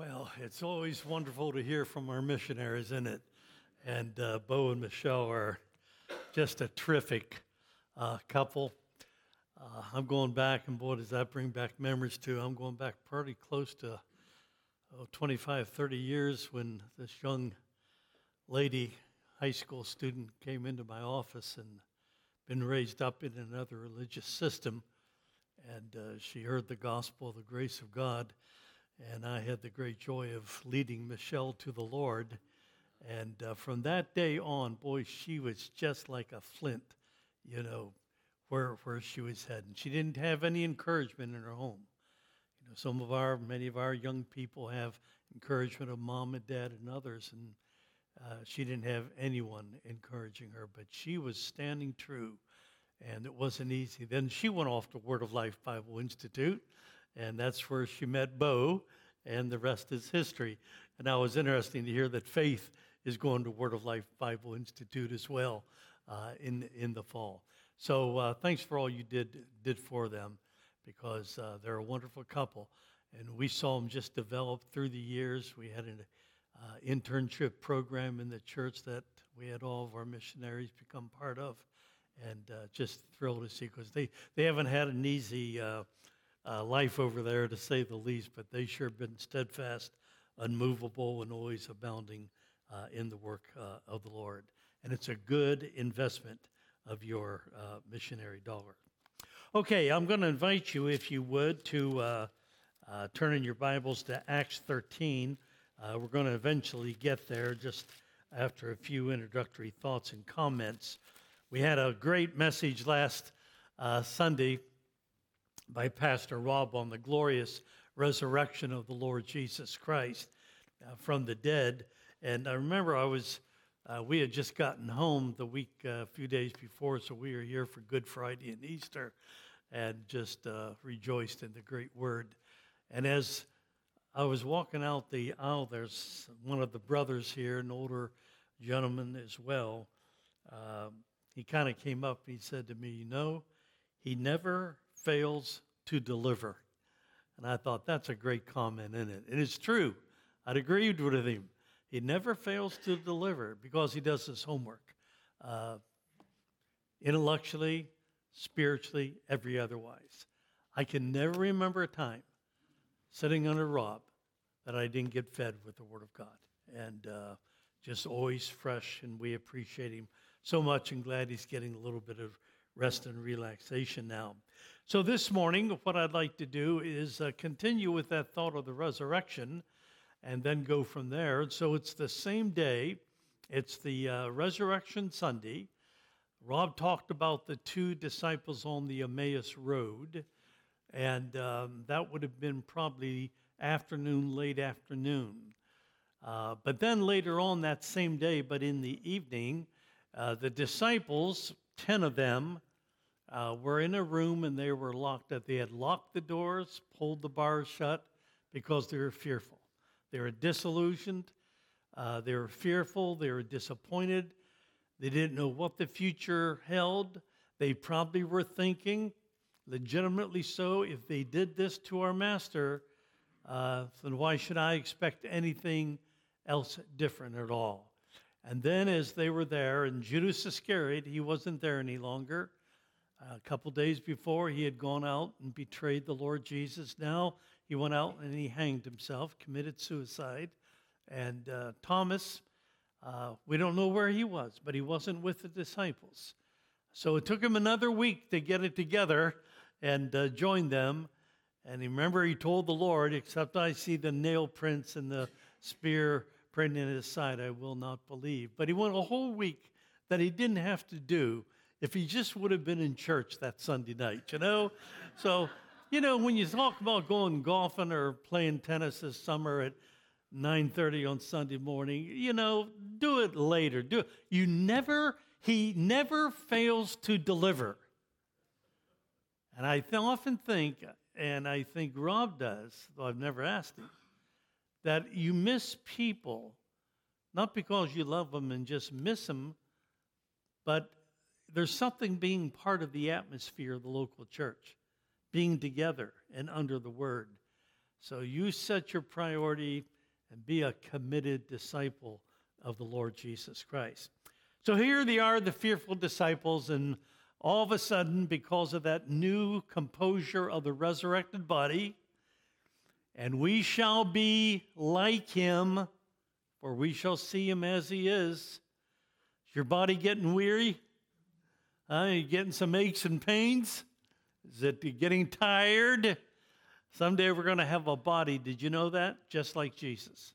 Well, it's always wonderful to hear from our missionaries, isn't it? And uh, Bo and Michelle are just a terrific uh, couple. Uh, I'm going back, and boy, does that bring back memories too. I'm going back pretty close to oh, 25, 30 years when this young lady, high school student, came into my office and been raised up in another religious system. And uh, she heard the gospel, the grace of God and I had the great joy of leading Michelle to the Lord. And uh, from that day on, boy, she was just like a flint, you know, where, where she was heading. She didn't have any encouragement in her home. You know, some of our, many of our young people have encouragement of mom and dad and others, and uh, she didn't have anyone encouraging her, but she was standing true, and it wasn't easy. Then she went off to Word of Life Bible Institute and that's where she met Bo, and the rest is history. And now it's interesting to hear that Faith is going to Word of Life Bible Institute as well uh, in in the fall. So uh, thanks for all you did did for them, because uh, they're a wonderful couple, and we saw them just develop through the years. We had an uh, internship program in the church that we had all of our missionaries become part of, and uh, just thrilled to see because they they haven't had an easy uh, uh, life over there, to say the least, but they sure been steadfast, unmovable, and always abounding uh, in the work uh, of the Lord. And it's a good investment of your uh, missionary dollar. Okay, I'm going to invite you, if you would, to uh, uh, turn in your Bibles to Acts 13. we're going to eventually get there just after a few introductory thoughts and comments. We had a great message last Sunday by Pastor Rob on the glorious resurrection of the Lord Jesus Christ uh, from the dead. And I remember I was, uh, we had just gotten home the week, uh, a few days before, so we were here for Good Friday and Easter and just uh, rejoiced in the great word. And as I was walking out the aisle, there's one of the brothers here, an older gentleman as well. Um, he kind of came up and he said to me, You know, he never fails to deliver. And I thought that's a great comment in it. And it's true. I'd agreed with him. He never fails to deliver because he does his homework. Uh, intellectually, spiritually, every otherwise. I can never remember a time sitting under Rob that I didn't get fed with the Word of God. And uh, just always fresh, and we appreciate him so much and glad he's getting a little bit of rest and relaxation now. So, this morning, what I'd like to do is uh, continue with that thought of the resurrection and then go from there. So, it's the same day, it's the uh, Resurrection Sunday. Rob talked about the two disciples on the Emmaus Road, and um, that would have been probably afternoon, late afternoon. Uh, but then later on that same day, but in the evening, uh, the disciples, 10 of them, uh, were in a room and they were locked up. They had locked the doors, pulled the bars shut because they were fearful. They were disillusioned. Uh, they were fearful. They were disappointed. They didn't know what the future held. They probably were thinking, legitimately so, if they did this to our master, uh, then why should I expect anything else different at all? And then, as they were there, and Judas Iscariot, he wasn't there any longer. A couple days before, he had gone out and betrayed the Lord Jesus. Now he went out and he hanged himself, committed suicide. And uh, Thomas, uh, we don't know where he was, but he wasn't with the disciples. So it took him another week to get it together and uh, join them. And remember, he told the Lord, Except I see the nail prints and the spear print in his side, I will not believe. But he went a whole week that he didn't have to do if he just would have been in church that Sunday night, you know? So, you know, when you talk about going golfing or playing tennis this summer at 9:30 on Sunday morning, you know, do it later. Do it. You never he never fails to deliver. And I th- often think and I think Rob does, though I've never asked him, that you miss people not because you love them and just miss them, but there's something being part of the atmosphere of the local church, being together and under the word. So you set your priority and be a committed disciple of the Lord Jesus Christ. So here they are, the fearful disciples, and all of a sudden, because of that new composure of the resurrected body, and we shall be like him, for we shall see him as he is. Is your body getting weary? Are you getting some aches and pains? Is it getting tired? Someday we're going to have a body. Did you know that? Just like Jesus.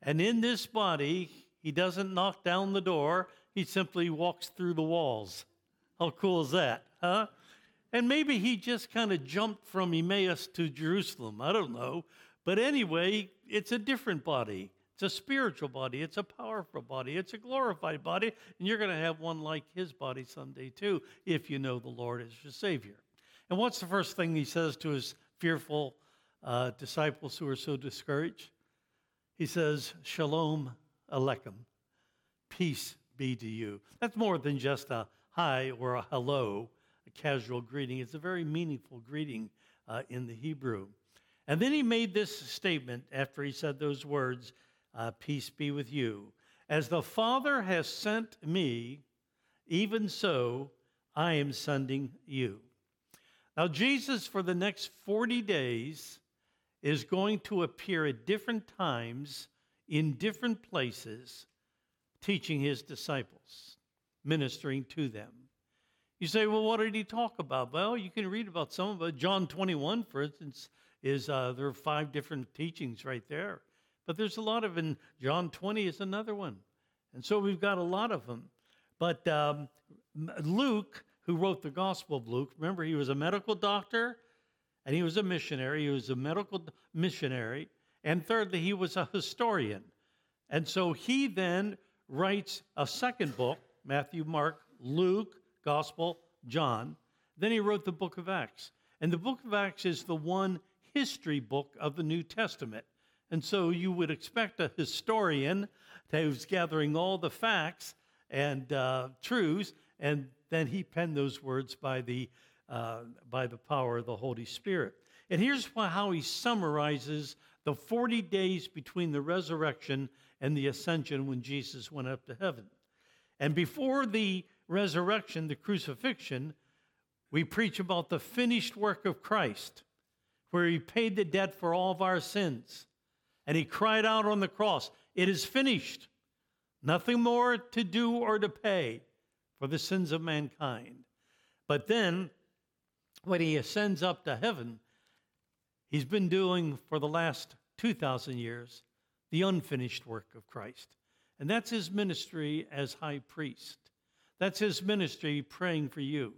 And in this body, he doesn't knock down the door, he simply walks through the walls. How cool is that, huh? And maybe he just kind of jumped from Emmaus to Jerusalem. I don't know. But anyway, it's a different body. It's a spiritual body. It's a powerful body. It's a glorified body. And you're going to have one like his body someday, too, if you know the Lord as your Savior. And what's the first thing he says to his fearful uh, disciples who are so discouraged? He says, Shalom Aleichem. Peace be to you. That's more than just a hi or a hello, a casual greeting. It's a very meaningful greeting uh, in the Hebrew. And then he made this statement after he said those words uh, Peace be with you. As the Father has sent me, even so I am sending you. Now, Jesus, for the next 40 days, is going to appear at different times in different places, teaching his disciples, ministering to them. You say, well, what did he talk about? Well, you can read about some of it. John 21, for instance, is uh, there are five different teachings right there. But there's a lot of, in John 20 is another one. And so we've got a lot of them. But um, Luke who wrote the Gospel of Luke. Remember, he was a medical doctor and he was a missionary. He was a medical missionary. And thirdly, he was a historian. And so he then writes a second book Matthew, Mark, Luke, Gospel, John. Then he wrote the book of Acts. And the book of Acts is the one history book of the New Testament. And so you would expect a historian who's gathering all the facts and uh, truths and then he penned those words by the, uh, by the power of the Holy Spirit. And here's how he summarizes the 40 days between the resurrection and the ascension when Jesus went up to heaven. And before the resurrection, the crucifixion, we preach about the finished work of Christ, where he paid the debt for all of our sins. And he cried out on the cross, It is finished. Nothing more to do or to pay for the sins of mankind. But then, when he ascends up to heaven, he's been doing for the last 2,000 years the unfinished work of Christ. And that's his ministry as high priest. That's his ministry praying for you.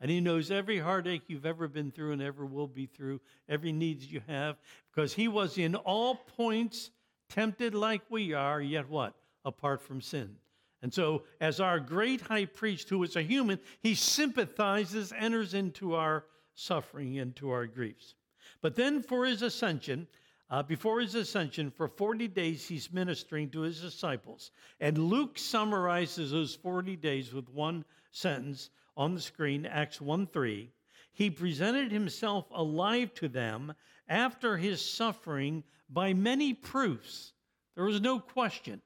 And he knows every heartache you've ever been through and ever will be through, every needs you have, because he was in all points tempted like we are, yet what? Apart from sin. And so, as our great high priest, who is a human, he sympathizes, enters into our suffering, into our griefs. But then, for his ascension, uh, before his ascension, for 40 days, he's ministering to his disciples. And Luke summarizes those 40 days with one sentence on the screen Acts 1 3. He presented himself alive to them after his suffering by many proofs. There was no question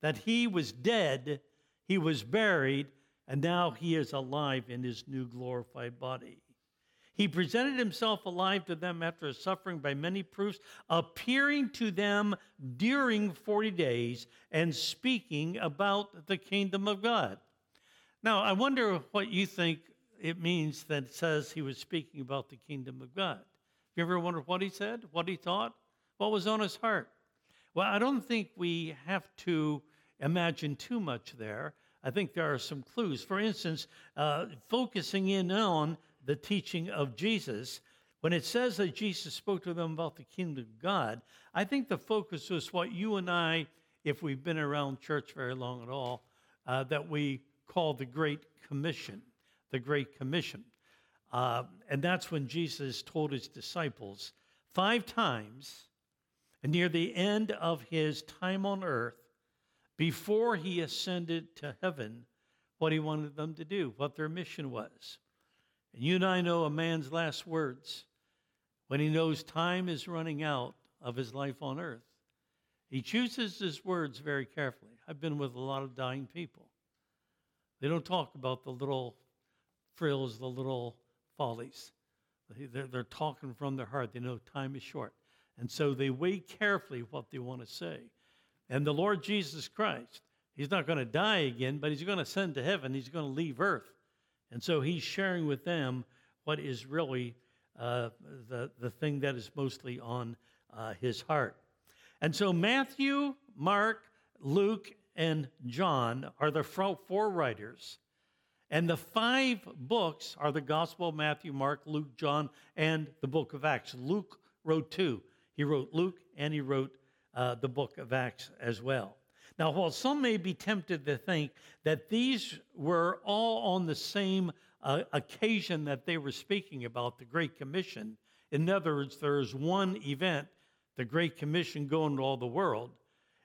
that he was dead, he was buried, and now he is alive in his new glorified body. He presented himself alive to them after his suffering by many proofs, appearing to them during 40 days and speaking about the kingdom of God. Now, I wonder what you think it means that it says he was speaking about the kingdom of God. Have you ever wondered what he said, what he thought, what was on his heart? Well, I don't think we have to imagine too much there. I think there are some clues. For instance, uh, focusing in on the teaching of Jesus, when it says that Jesus spoke to them about the kingdom of God, I think the focus was what you and I, if we've been around church very long at all, uh, that we call the Great Commission. The Great Commission. Uh, and that's when Jesus told his disciples five times, near the end of his time on earth, before he ascended to heaven what he wanted them to do, what their mission was. And you and I know a man's last words when he knows time is running out of his life on earth. He chooses his words very carefully. I've been with a lot of dying people. They don't talk about the little frills, the little follies. They're, they're talking from their heart. They know time is short. And so they weigh carefully what they want to say. And the Lord Jesus Christ, he's not going to die again, but he's going to send to heaven. He's going to leave earth. And so he's sharing with them what is really uh, the, the thing that is mostly on uh, his heart. And so Matthew, Mark, Luke, and John are the four writers. And the five books are the Gospel of Matthew, Mark, Luke, John, and the book of Acts. Luke wrote two. He wrote Luke and he wrote uh, the book of Acts as well. Now, while some may be tempted to think that these were all on the same uh, occasion that they were speaking about, the Great Commission, in other words, there is one event, the Great Commission going to all the world,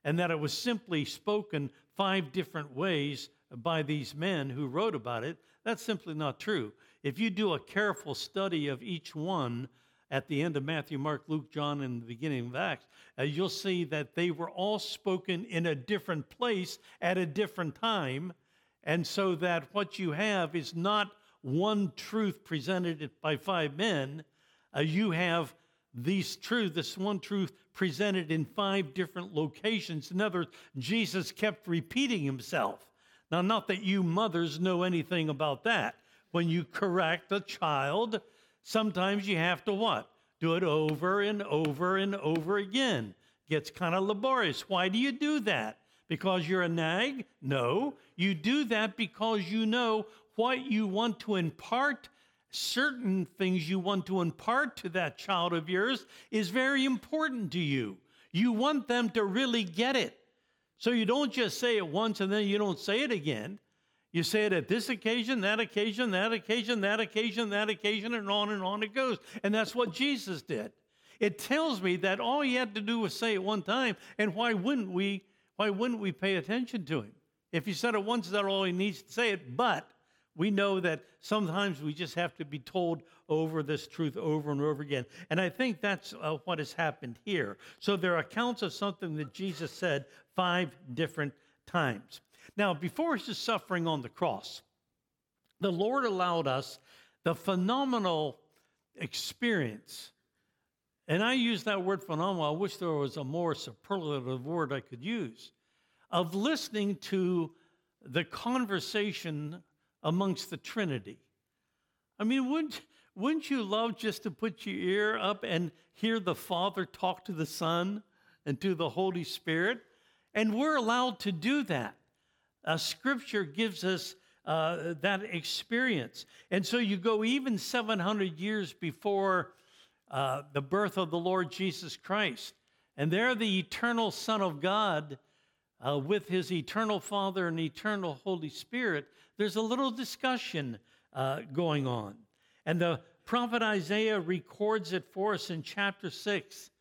and that it was simply spoken five different ways by these men who wrote about it, that's simply not true. If you do a careful study of each one, at the end of Matthew, Mark, Luke, John, and the beginning of Acts, uh, you'll see that they were all spoken in a different place at a different time. And so that what you have is not one truth presented by five men. Uh, you have these truth, this one truth presented in five different locations. In other words, Jesus kept repeating himself. Now, not that you mothers know anything about that. When you correct a child, Sometimes you have to what? Do it over and over and over again. Gets kind of laborious. Why do you do that? Because you're a nag? No. You do that because you know what you want to impart, certain things you want to impart to that child of yours is very important to you. You want them to really get it. So you don't just say it once and then you don't say it again. You say it at this occasion, that occasion, that occasion, that occasion, that occasion, and on and on it goes. And that's what Jesus did. It tells me that all he had to do was say it one time, and why wouldn't we? Why wouldn't we pay attention to him? If he said it once, that's all he needs to say it. But we know that sometimes we just have to be told over this truth over and over again. And I think that's uh, what has happened here. So there are accounts of something that Jesus said five different times. Now, before his suffering on the cross, the Lord allowed us the phenomenal experience. And I use that word phenomenal. I wish there was a more superlative word I could use of listening to the conversation amongst the Trinity. I mean, wouldn't, wouldn't you love just to put your ear up and hear the Father talk to the Son and to the Holy Spirit? And we're allowed to do that. Uh, scripture gives us uh, that experience. And so you go even 700 years before uh, the birth of the Lord Jesus Christ. And there, the eternal Son of God, uh, with his eternal Father and eternal Holy Spirit, there's a little discussion uh, going on. And the prophet Isaiah records it for us in chapter 6.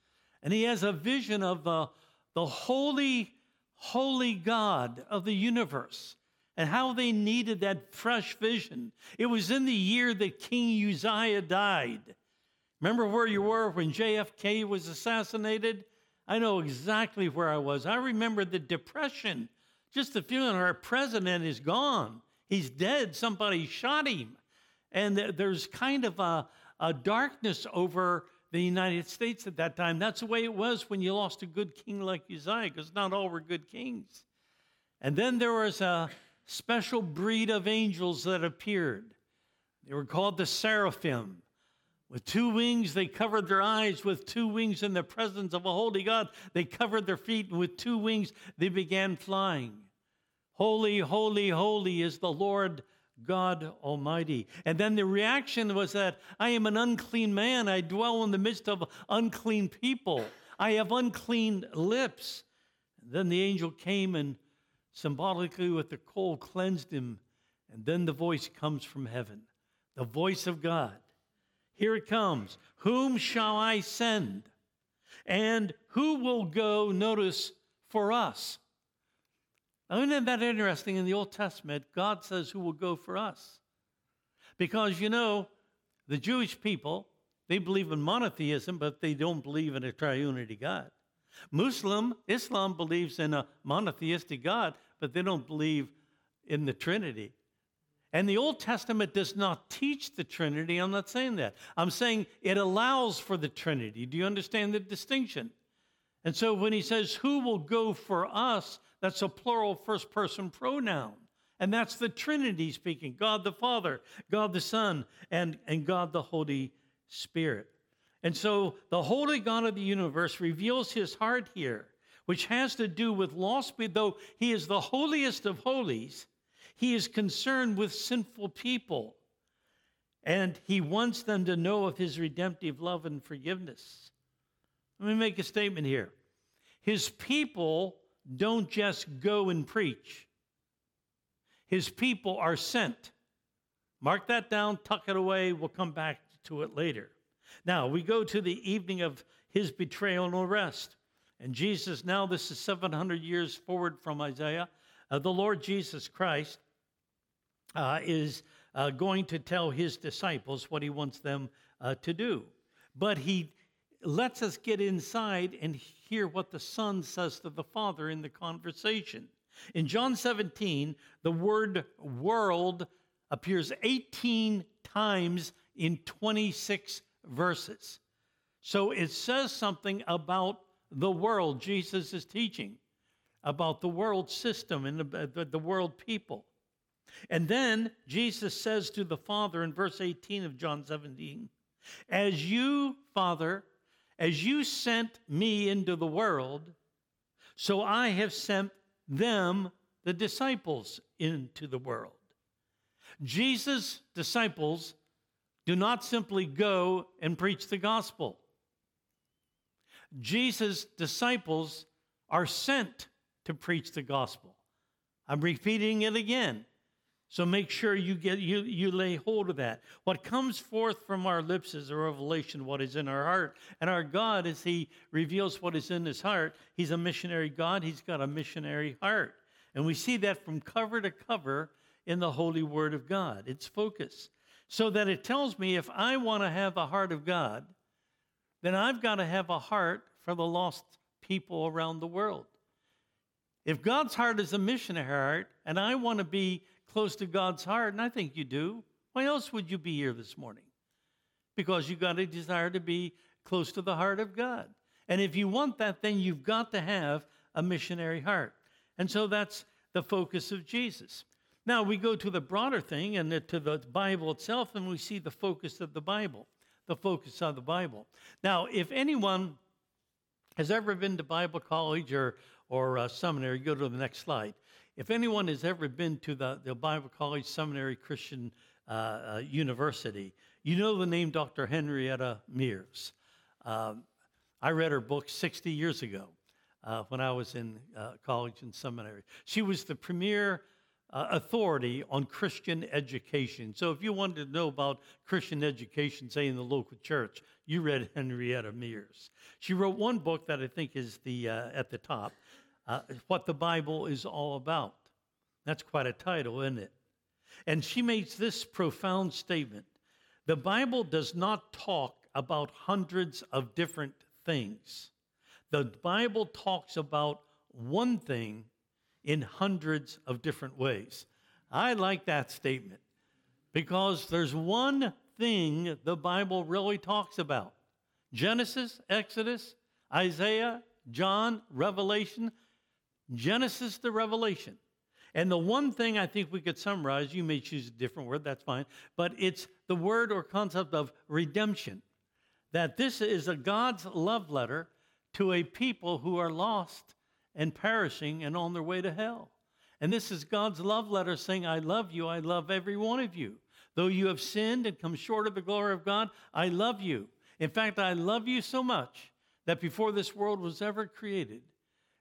And he has a vision of the, the holy holy God of the universe and how they needed that fresh vision. It was in the year that King Uzziah died. Remember where you were when JFK was assassinated? I know exactly where I was. I remember the depression, just the feeling our president is gone. He's dead. Somebody shot him. And there's kind of a, a darkness over the United States at that time. That's the way it was when you lost a good king like Uzziah, because not all were good kings. And then there was a special breed of angels that appeared. They were called the seraphim. With two wings, they covered their eyes. With two wings in the presence of a holy God, they covered their feet. With two wings, they began flying. Holy, holy, holy is the Lord God Almighty. And then the reaction was that I am an unclean man. I dwell in the midst of unclean people. I have unclean lips. And then the angel came and symbolically with the coal cleansed him. And then the voice comes from heaven the voice of God. Here it comes. Whom shall I send? And who will go, notice, for us? Isn't that interesting? In the Old Testament, God says who will go for us. Because, you know, the Jewish people They believe in monotheism, but they don't believe in a triunity God. Muslim, Islam believes in a monotheistic God, but they don't believe in the Trinity. And the Old Testament does not teach the Trinity. I'm not saying that. I'm saying it allows for the Trinity. Do you understand the distinction? And so when he says, Who will go for us? that's a plural first person pronoun. And that's the Trinity speaking God the Father, God the Son, and, and God the Holy Spirit. And so the Holy God of the universe reveals his heart here, which has to do with lost, though he is the holiest of holies, he is concerned with sinful people. And he wants them to know of his redemptive love and forgiveness. Let me make a statement here. His people don't just go and preach, his people are sent. Mark that down, tuck it away. We'll come back to it later. Now, we go to the evening of his betrayal and arrest. And Jesus, now this is 700 years forward from Isaiah, uh, the Lord Jesus Christ uh, is uh, going to tell his disciples what he wants them uh, to do. But he lets us get inside and hear what the Son says to the Father in the conversation. In John 17, the word world appears 18 times in 26 verses. So it says something about the world Jesus is teaching, about the world system and the, the, the world people. And then Jesus says to the Father in verse 18 of John 17, As you, Father, as you sent me into the world, so I have sent them, the disciples, into the world. Jesus' disciples do not simply go and preach the gospel. Jesus' disciples are sent to preach the gospel. I'm repeating it again. So make sure you get you you lay hold of that. What comes forth from our lips is a revelation what is in our heart. And our God, as He reveals what is in His heart, He's a missionary God. He's got a missionary heart. And we see that from cover to cover in the Holy Word of God. It's focus. So that it tells me if I want to have a heart of God, then I've got to have a heart for the lost people around the world. If God's heart is a missionary heart, and I want to be close to God's heart, and I think you do, why else would you be here this morning? Because you've got a desire to be close to the heart of God. And if you want that, then you've got to have a missionary heart. And so that's the focus of Jesus. Now we go to the broader thing and to the Bible itself, and we see the focus of the Bible, the focus of the Bible. Now, if anyone has ever been to Bible college or, or uh, seminary, go to the next slide. If anyone has ever been to the, the Bible College Seminary Christian uh, uh, University, you know the name Dr. Henrietta Mears. Um, I read her book 60 years ago uh, when I was in uh, college and seminary. She was the premier uh, authority on Christian education. So if you wanted to know about Christian education, say in the local church, you read Henrietta Mears. She wrote one book that I think is the uh, at the top, uh, "What the Bible is All About." That's quite a title, isn't it? And she makes this profound statement: "The Bible does not talk about hundreds of different things. The Bible talks about one thing." in hundreds of different ways. I like that statement because there's one thing the Bible really talks about Genesis, Exodus, Isaiah, John, Revelation, Genesis to Revelation. And the one thing I think we could summarize, you may choose a different word, that's fine, but it's the word or concept of redemption. That this is a God's love letter to a people who are lost and perishing and on their way to hell. And this is God's love letter saying, I love you. I love every one of you. Though you have sinned and come short of the glory of God, I love you. In fact, I love you so much that before this world was ever created,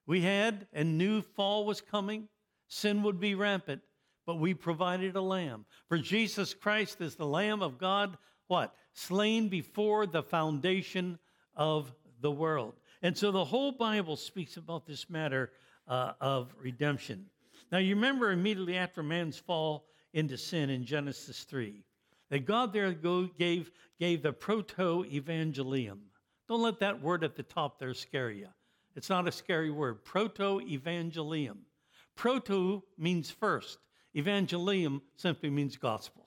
we had and knew fall was coming, sin would be rampant, but we provided a lamb. For Jesus Christ is the Lamb of God, what? Slain before the foundation of the world. And so the whole Bible speaks about this matter uh, of redemption. Now, you remember immediately after man's fall into sin in Genesis 3, that God there gave, gave the proto evangelium. Don't let that word at the top there scare you. It's not a scary word. Proto evangelium. Proto means first, evangelium simply means gospel.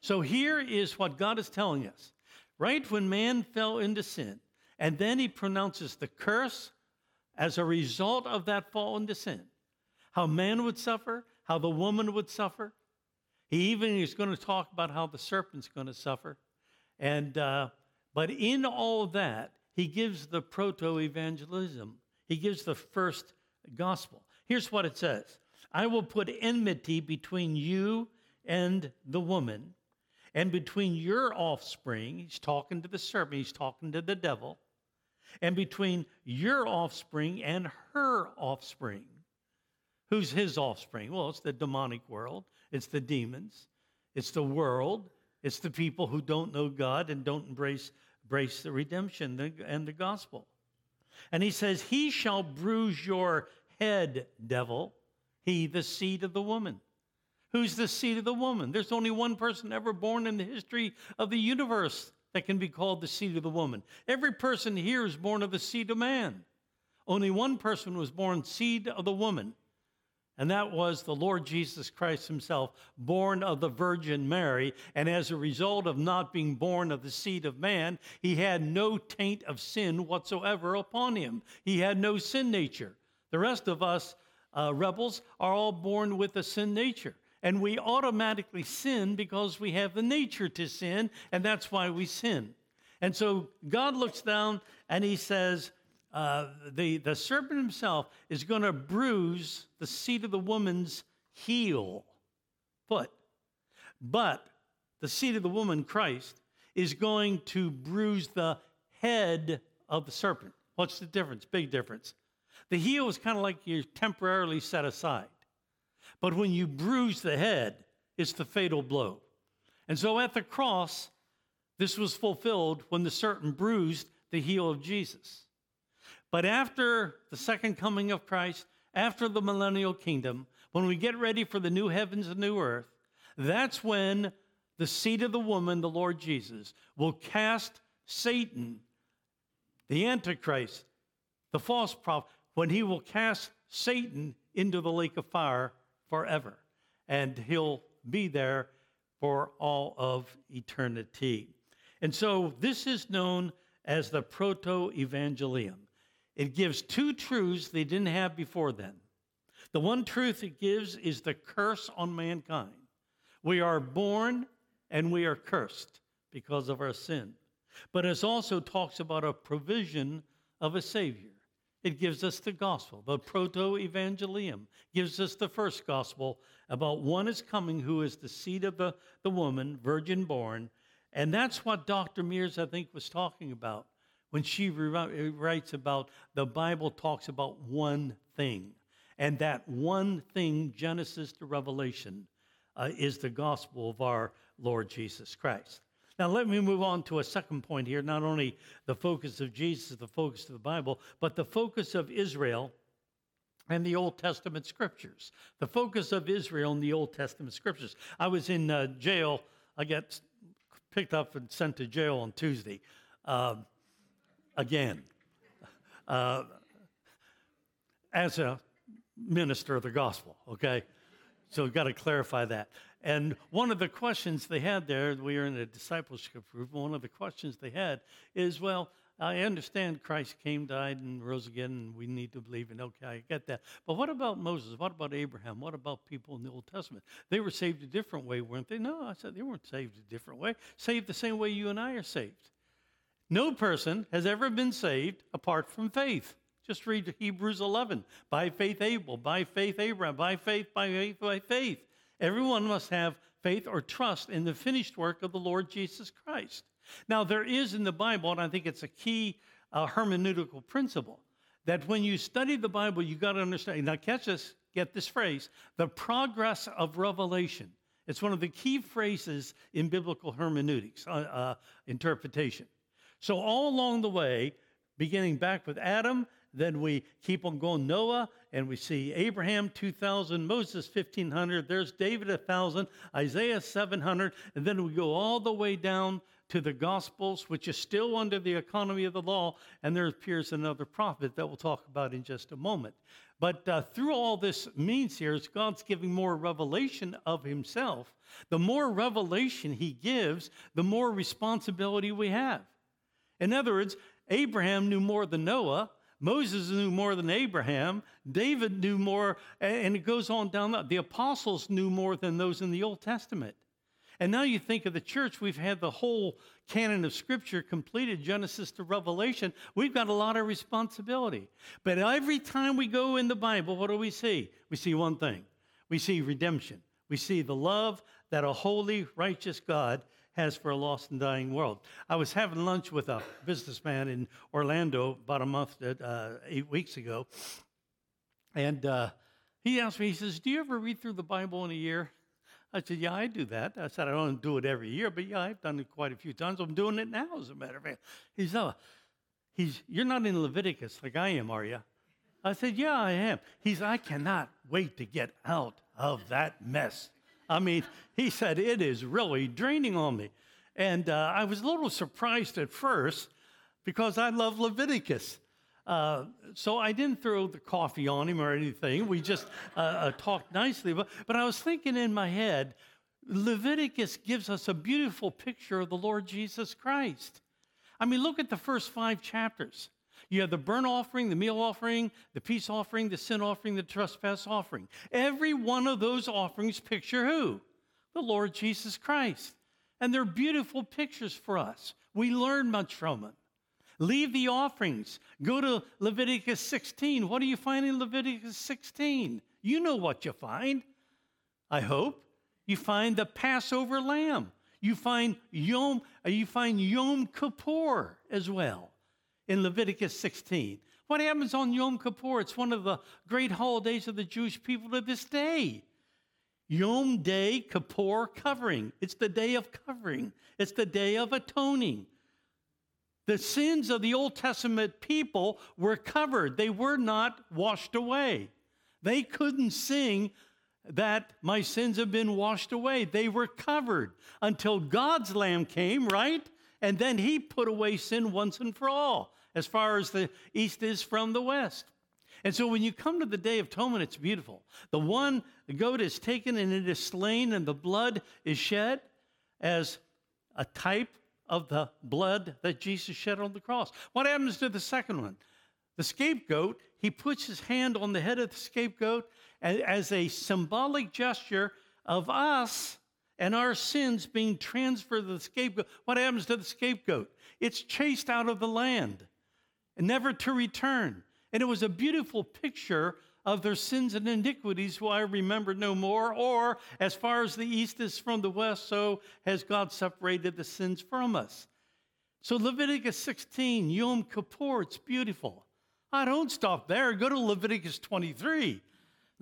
So here is what God is telling us. Right when man fell into sin, and then he pronounces the curse as a result of that fall into sin, how man would suffer, how the woman would suffer. He even is going to talk about how the serpent's going to suffer. And, uh, but in all that, he gives the proto evangelism, he gives the first gospel. Here's what it says I will put enmity between you and the woman, and between your offspring. He's talking to the serpent, he's talking to the devil, and between your offspring and her offspring. Who's his offspring? Well, it's the demonic world, it's the demons, it's the world, it's the people who don't know God and don't embrace, embrace the redemption and the gospel. And he says, He shall bruise your head, devil, he, the seed of the woman. Who's the seed of the woman? There's only one person ever born in the history of the universe that can be called the seed of the woman. Every person here is born of the seed of man. Only one person was born seed of the woman and that was the Lord Jesus Christ himself, born of the Virgin Mary. And as a result of not being born of the seed of man, he had no taint of sin whatsoever upon him. He had no sin nature. The rest of us uh, rebels are all born with a sin nature. And we automatically sin because we have the nature to sin, and that's why we sin. And so God looks down and he says, uh, the, the serpent himself is going to bruise the seed of the woman's heel, foot. But the seed of the woman, Christ, is going to bruise the head of the serpent. What's the difference? Big difference. The heel is kind of like you're temporarily set aside. But when you bruise the head, it's the fatal blow. And so at the cross, this was fulfilled when the serpent bruised the heel of Jesus. But after the second coming of Christ, after the millennial kingdom, when we get ready for the new heavens and new earth, that's when the seed of the woman, the Lord Jesus, will cast Satan, the Antichrist, the false prophet, when he will cast Satan into the lake of fire forever. And he'll be there for all of eternity. And so this is known as the proto evangelium. It gives two truths they didn't have before then. The one truth it gives is the curse on mankind. We are born and we are cursed because of our sin. But it also talks about a provision of a Savior. It gives us the gospel. The proto evangelium gives us the first gospel about one is coming who is the seed of the, the woman, virgin born. And that's what Dr. Mears, I think, was talking about when she writes about the Bible talks about one thing. And that one thing, Genesis to Revelation, uh, is the gospel of our Lord Jesus Christ. Now, let me move on to a second point here. Not only the focus of Jesus, the focus of the Bible, but the focus of Israel and the Old Testament scriptures. The focus of Israel in the Old Testament scriptures. I was in uh, jail. I got picked up and sent to jail on Tuesday. Uh, again uh, as a minister of the gospel, okay? So we've got to clarify that. And one of the questions they had there, we are in a discipleship group, one of the questions they had is, well, I understand Christ came, died, and rose again, and we need to believe in. Okay, I get that. But what about Moses? What about Abraham? What about people in the Old Testament? They were saved a different way, weren't they? No, I said they weren't saved a different way. Saved the same way you and I are saved. No person has ever been saved apart from faith. Just read Hebrews 11. By faith, Abel. By faith, Abraham. By faith, by faith, by faith. Everyone must have faith or trust in the finished work of the Lord Jesus Christ. Now, there is in the Bible, and I think it's a key uh, hermeneutical principle, that when you study the Bible, you got to understand. Now, catch this, get this phrase the progress of revelation. It's one of the key phrases in biblical hermeneutics, uh, uh, interpretation. So, all along the way, beginning back with Adam, Then we keep on going Noah, and we see Abraham 2,000, Moses 1,500, there's David 1,000, Isaiah 700, and then we go all the way down to the Gospels, which is still under the economy of the law, and there appears another prophet that we'll talk about in just a moment. But uh, through all this means here is God's giving more revelation of Himself. The more revelation He gives, the more responsibility we have. In other words, Abraham knew more than Noah. Moses knew more than Abraham. David knew more, and it goes on down. The, the apostles knew more than those in the Old Testament. And now you think of the church, we've had the whole canon of Scripture completed, Genesis to Revelation. We've got a lot of responsibility. But every time we go in the Bible, what do we see? We see one thing we see redemption. We see the love that a holy, righteous God has for a lost and dying world. I was having lunch with a businessman in Orlando about a month, uh, eight weeks ago, and uh, he asked me, he says, Do you ever read through the Bible in a year? I said, Yeah, I do that. I said, I don't do it every year, but yeah, I've done it quite a few times. I'm doing it now, as a matter of fact. He said, oh, he's, You're not in Leviticus like I am, are you? I said, Yeah, I am. He said, I cannot wait to get out of that mess. I mean, he said, It is really draining on me. And uh, I was a little surprised at first because I love Leviticus. Uh, so I didn't throw the coffee on him or anything. We just uh, uh, talked nicely. But, but I was thinking in my head, Leviticus gives us a beautiful picture of the Lord Jesus Christ. I mean, look at the first five chapters. You have the burnt offering, the meal offering, the peace offering, the sin offering, the trespass offering. Every one of those offerings picture who? The Lord Jesus Christ. And they're beautiful pictures for us. We learn much from them. Leave the offerings. Go to Leviticus 16. What do you find in Leviticus 16? You know what you find, I hope. You find the Passover lamb. You find Yom, you find Yom Kippur as well in Leviticus 16. What happens on Yom Kippur? It's one of the great holidays of the Jewish people to this day. Yom Day Kippur covering. It's the day of covering. It's the day of atoning. The sins of the Old Testament people were covered, they were not washed away. They couldn't sing that my sins have been washed away. They were covered until God's Lamb came, right? And then he put away sin once and for all, as far as the east is from the west. And so when you come to the Day of Atonement, it's beautiful. The one the goat is taken and it is slain, and the blood is shed as a type of the blood that Jesus shed on the cross. What happens to the second one? The scapegoat, he puts his hand on the head of the scapegoat as a symbolic gesture of us and our sins being transferred to the scapegoat. What happens to the scapegoat? It's chased out of the land and never to return. And it was a beautiful picture of their sins and iniquities will I remember no more. Or, as far as the east is from the west, so has God separated the sins from us. So, Leviticus 16, Yom Kippur, it's beautiful. I don't stop there. Go to Leviticus 23.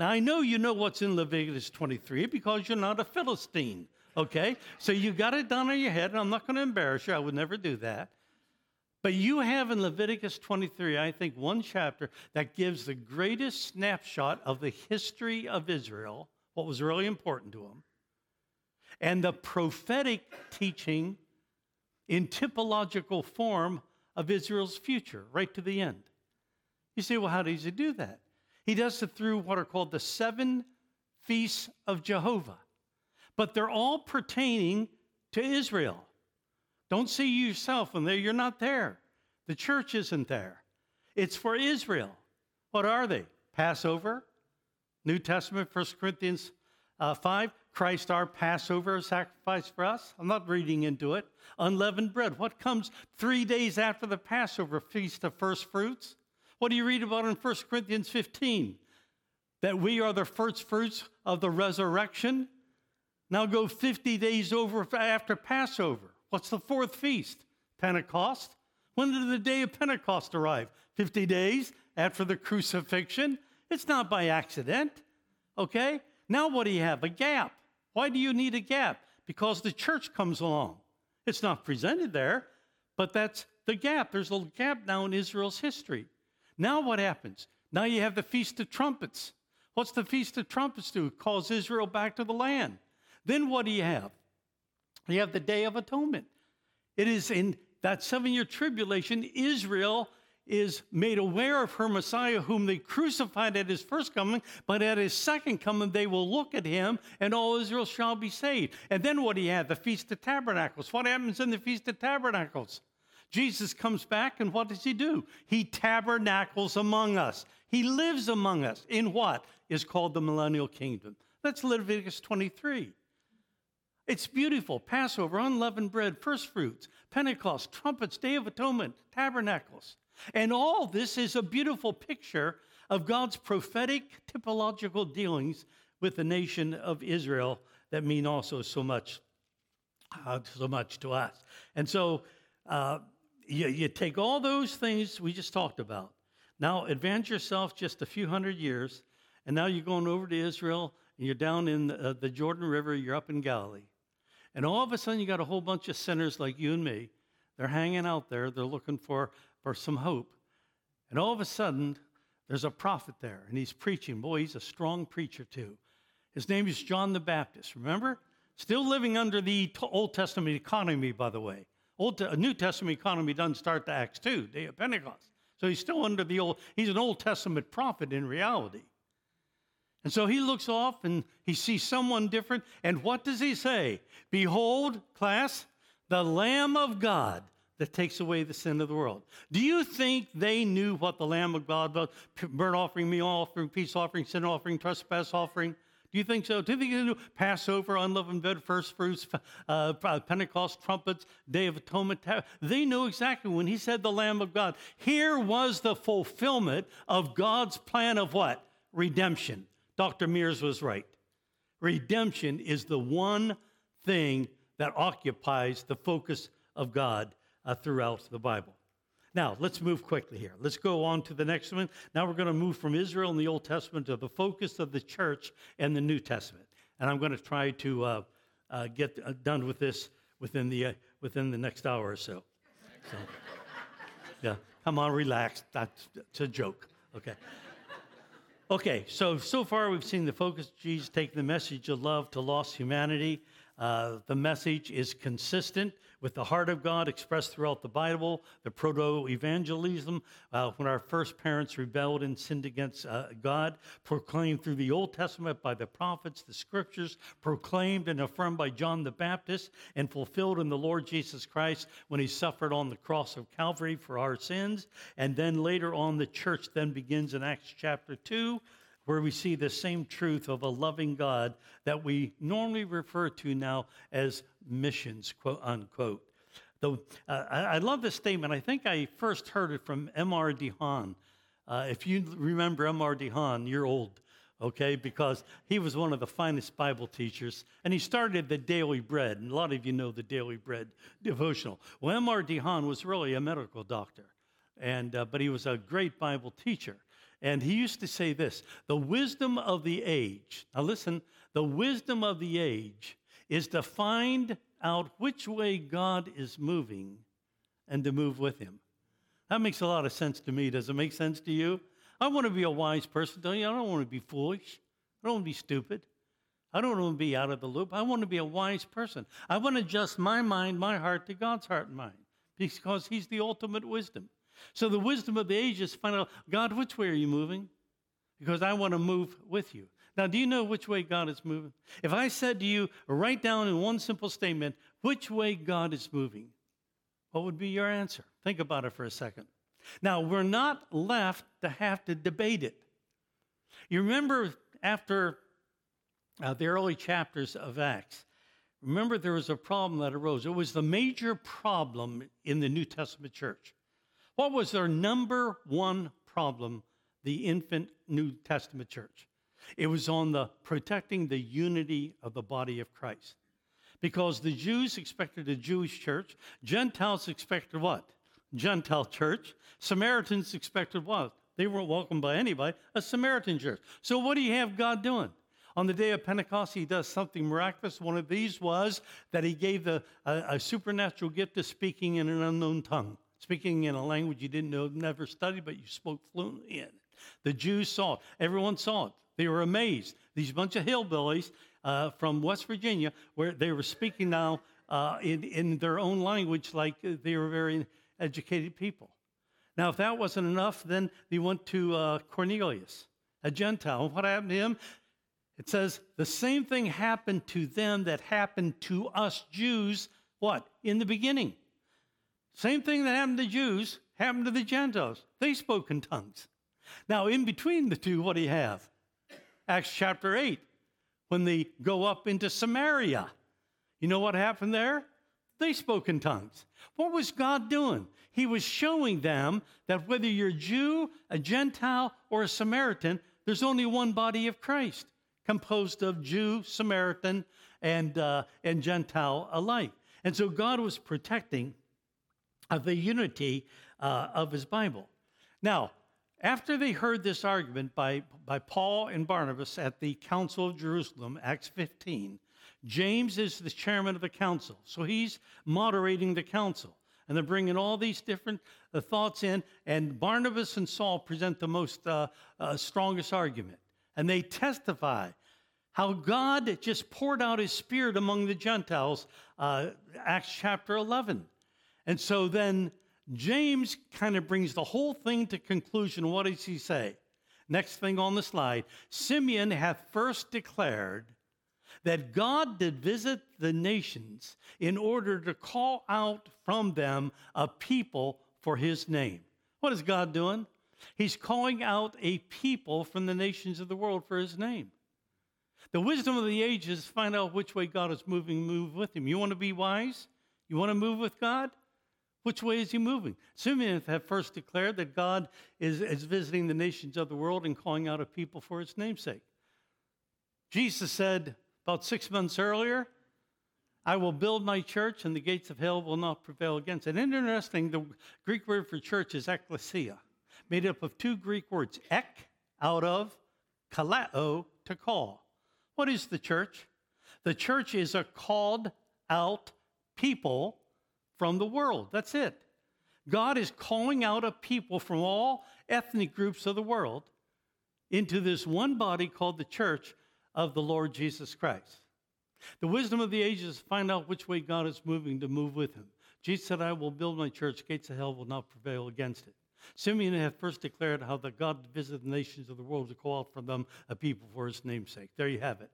Now, I know you know what's in Leviticus 23 because you're not a Philistine, okay? So you got it down on your head, and I'm not going to embarrass you. I would never do that. But you have in Leviticus 23, I think, one chapter that gives the greatest snapshot of the history of Israel, what was really important to them, and the prophetic teaching in typological form of Israel's future, right to the end. You say, well, how does he do that? He does it through what are called the seven feasts of Jehovah, but they're all pertaining to Israel. Don't see yourself in there. You're not there. The church isn't there. It's for Israel. What are they? Passover, New Testament, 1 Corinthians uh, 5, Christ our Passover sacrifice for us. I'm not reading into it. Unleavened bread. What comes three days after the Passover feast of first fruits? What do you read about in 1 Corinthians 15? That we are the first fruits of the resurrection. Now go 50 days over after Passover. What's the fourth feast? Pentecost. When did the day of Pentecost arrive? 50 days after the crucifixion? It's not by accident. Okay? Now what do you have? A gap. Why do you need a gap? Because the church comes along. It's not presented there, but that's the gap. There's a gap now in Israel's history. Now what happens? Now you have the Feast of Trumpets. What's the Feast of Trumpets do? It calls Israel back to the land. Then what do you have? You have the Day of Atonement. It is in that seven year tribulation, Israel is made aware of her Messiah, whom they crucified at his first coming, but at his second coming, they will look at him, and all Israel shall be saved. And then what do you have? The Feast of Tabernacles. What happens in the Feast of Tabernacles? Jesus comes back, and what does he do? He tabernacles among us. He lives among us in what is called the millennial kingdom. That's Leviticus 23. It's beautiful. Passover, unleavened bread, first fruits, Pentecost, trumpets, Day of Atonement, tabernacles. And all this is a beautiful picture of God's prophetic typological dealings with the nation of Israel that mean also so much, uh, so much to us. And so uh, you, you take all those things we just talked about. Now advance yourself just a few hundred years, and now you're going over to Israel, and you're down in the, uh, the Jordan River, you're up in Galilee. And all of a sudden, you got a whole bunch of sinners like you and me. They're hanging out there, they're looking for for some hope. And all of a sudden, there's a prophet there, and he's preaching. Boy, he's a strong preacher, too. His name is John the Baptist, remember? Still living under the Old Testament economy, by the way. Old, a New Testament economy doesn't start to Acts 2, day of Pentecost. So he's still under the old, he's an Old Testament prophet in reality. And so he looks off and he sees someone different. And what does he say? Behold, class, the Lamb of God that takes away the sin of the world. Do you think they knew what the Lamb of God was? Burnt offering, meal offering, peace offering, sin offering, trespass offering? Do you think so? Do you think they knew Passover, unleavened bread, first fruits, uh, Pentecost, trumpets, Day of Atonement? They knew exactly when he said the Lamb of God. Here was the fulfillment of God's plan of what? Redemption. Dr. Mears was right. Redemption is the one thing that occupies the focus of God uh, throughout the Bible. Now, let's move quickly here. Let's go on to the next one. Now, we're going to move from Israel in the Old Testament to the focus of the church and the New Testament. And I'm going to try to uh, uh, get uh, done with this within the, uh, within the next hour or so. So, yeah, come on, relax. That's, a joke. Okay. Okay, so so far we've seen the focus of Jesus taking the message of love to lost humanity. Uh, the message is consistent with the heart of God expressed throughout the Bible, the proto evangelium, uh, when our first parents rebelled and sinned against uh, God, proclaimed through the Old Testament by the prophets, the scriptures, proclaimed and affirmed by John the Baptist, and fulfilled in the Lord Jesus Christ when he suffered on the cross of Calvary for our sins. And then later on, the church then begins in Acts chapter 2 where we see the same truth of a loving God that we normally refer to now as missions, quote unquote. The, uh, I, I, love this statement. I think I first heard it from M.R. DeHaan. Uh, if you remember M.R. DeHaan, you're old, okay? Because he was one of the finest Bible teachers, and he started the Daily Bread, and a lot of you know the Daily Bread devotional. Well, M.R. DeHaan was really a medical doctor, and uh, but he was a great Bible teacher. And he used to say this the wisdom of the age, now listen, the wisdom of the age is to find out which way God is moving and to move with him. That makes a lot of sense to me. Does it make sense to you? I want to be a wise person, don't you? I don't want to be foolish. I don't want to be stupid. I don't want to be out of the loop. I want to be a wise person. I want to adjust my mind, my heart to God's heart and mind because He's the ultimate wisdom. So the wisdom of the ages find out, God, which way are you moving? Because I want to move with you. Now, do you know which way God is moving? If I said to you, write down in one simple statement which way God is moving, what would be your answer? Think about it for a second. Now, we're not left to have to debate it. You remember after uh, the early chapters of Acts, remember there was a problem that arose. It was the major problem in the New Testament church. What was their number one problem, the infant New Testament church? It was on the protecting the unity of the body of Christ. Because the Jews expected a Jewish church, Gentiles expected what? Gentile church. Samaritans expected what? They weren't welcomed by anybody, a Samaritan church. So what do you have God doing? On the day of Pentecost, he does something miraculous. One of these was that he gave the, a, a supernatural gift of speaking in an unknown tongue speaking in a language you didn't know, never studied, but you spoke fluently in. The Jews saw it. Everyone saw it. They were amazed. These bunch of hillbillies uh, from West Virginia, where they were speaking now uh, in, in their own language like they were very educated people. Now, if that wasn't enough, then they went to uh, Cornelius, a Gentile. What happened to him? It says the same thing happened to them that happened to us Jews, what? In the beginning. Same thing that happened to Jews happened to the Gentiles. They spoke in tongues. Now, in between the two, what do you have? Acts chapter 8, when they go up into Samaria. You know what happened there? They spoke in tongues. What was God doing? He was showing them that whether you're a Jew, a Gentile, or a Samaritan, there's only one body of Christ, composed of Jew, Samaritan, and, uh, and Gentile alike. And so God was protecting uh, the unity uh, of his Bible. Now, after they heard this argument by, by Paul and Barnabas at the Council of Jerusalem, Acts 15, James is the chairman of the council. So he's moderating the council. And they're bringing all these different uh, thoughts in. And Barnabas and Saul present the most uh, uh, strongest argument. And they testify how God just poured out his spirit among the Gentiles, uh, Acts chapter 11. And so then James kind of brings the whole thing to conclusion. What does he say? Next thing on the slide Simeon hath first declared that God did visit the nations in order to call out from them a people for his name. What is God doing? He's calling out a people from the nations of the world for his name. The wisdom of the ages find out which way God is moving, move with him. You want to be wise? You want to move with God? Which way is he moving? Simeon had first declared that God is, is visiting the nations of the world and calling out a people for his namesake. Jesus said about six months earlier, I will build my church and the gates of hell will not prevail against it. And interesting, the Greek word for church is ekklesia, made up of two Greek words, ek, out of, kaleo, to call. What is the church? The church is a called out people from the world. That's it. God is calling out a people from all ethnic groups of the world into this one body called the church of the Lord Jesus Christ. The wisdom of the ages find out which way God is moving to move with him. Jesus said, I will build my church, gates of hell will not prevail against it. Simeon had first declared how that God visited the nations of the world to call out from them a people for his namesake. There you have it.